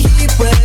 sleep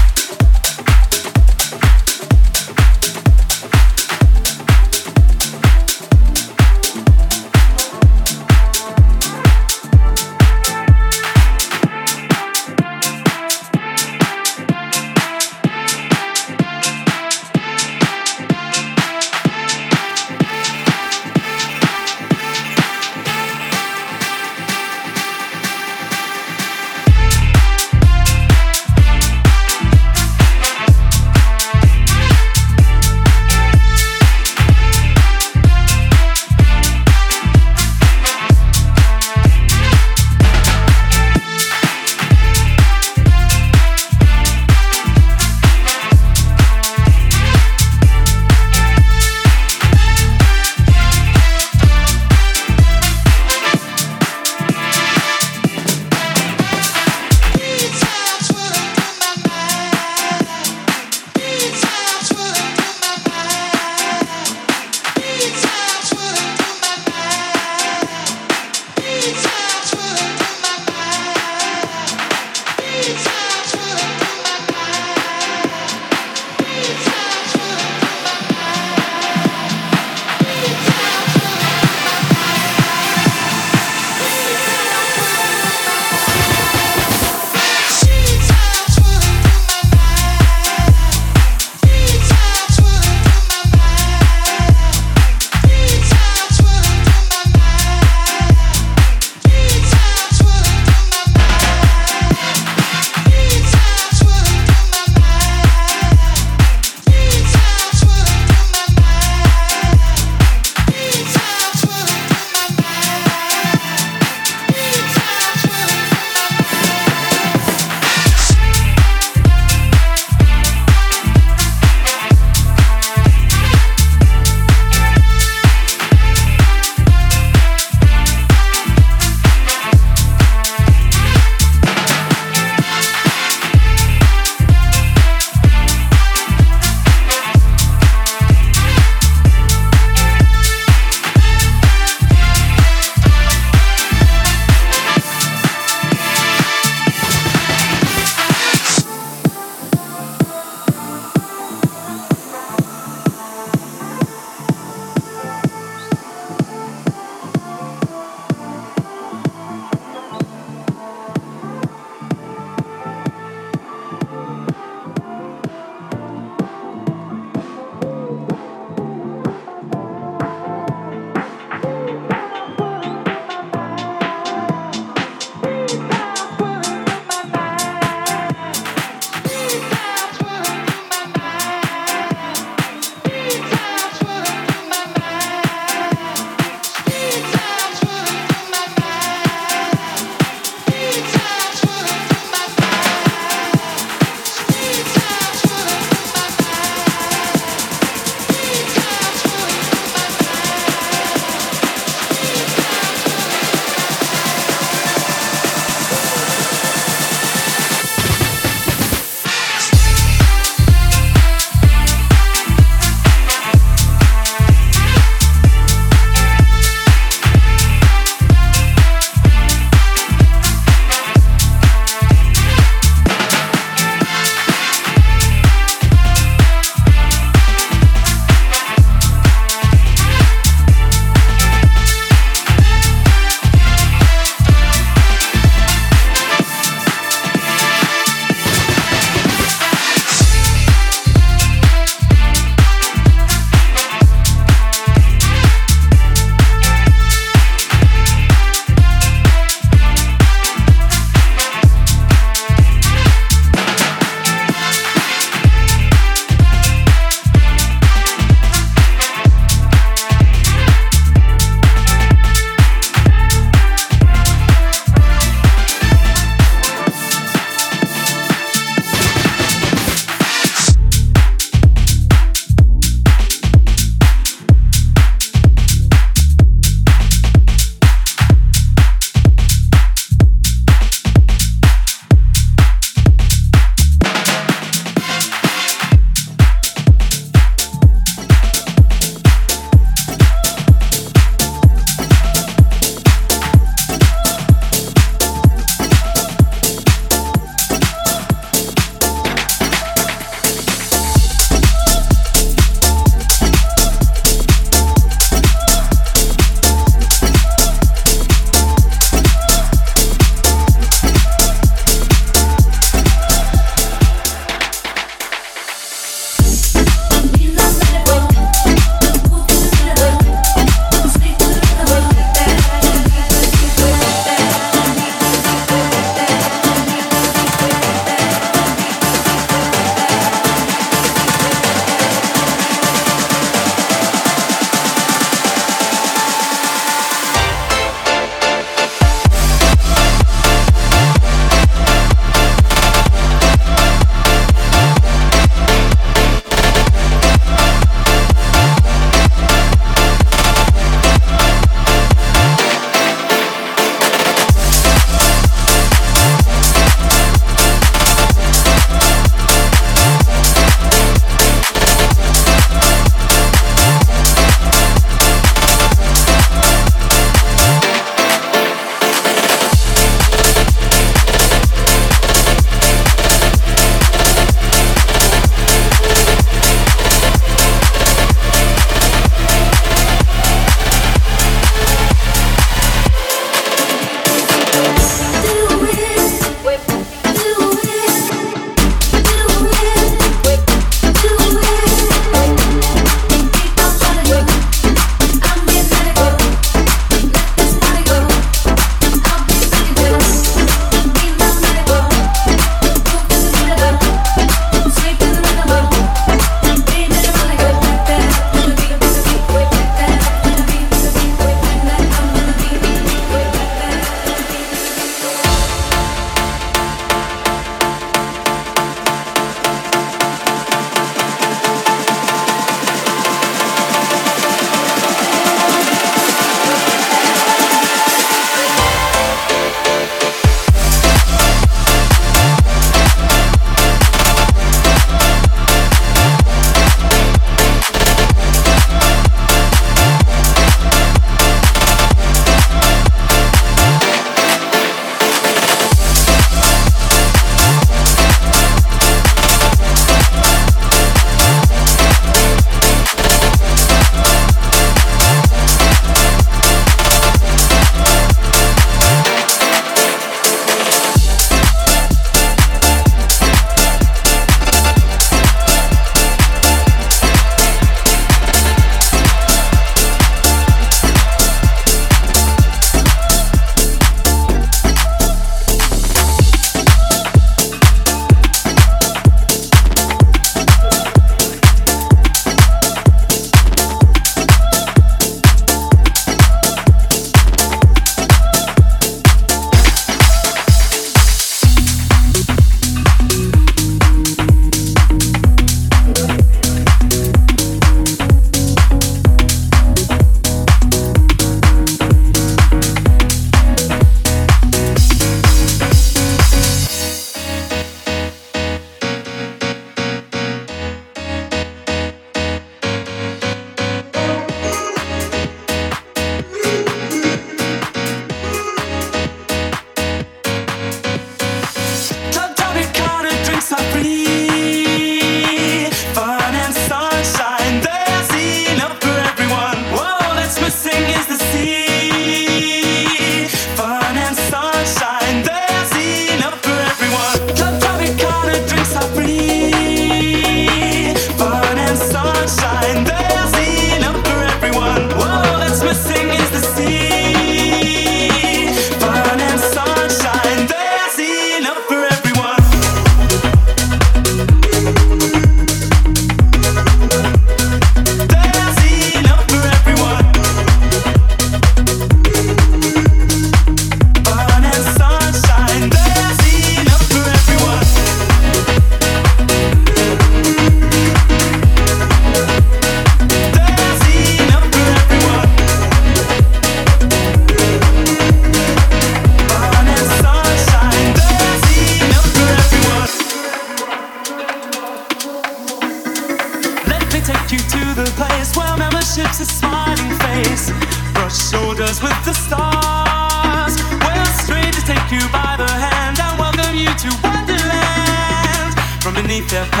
beneath their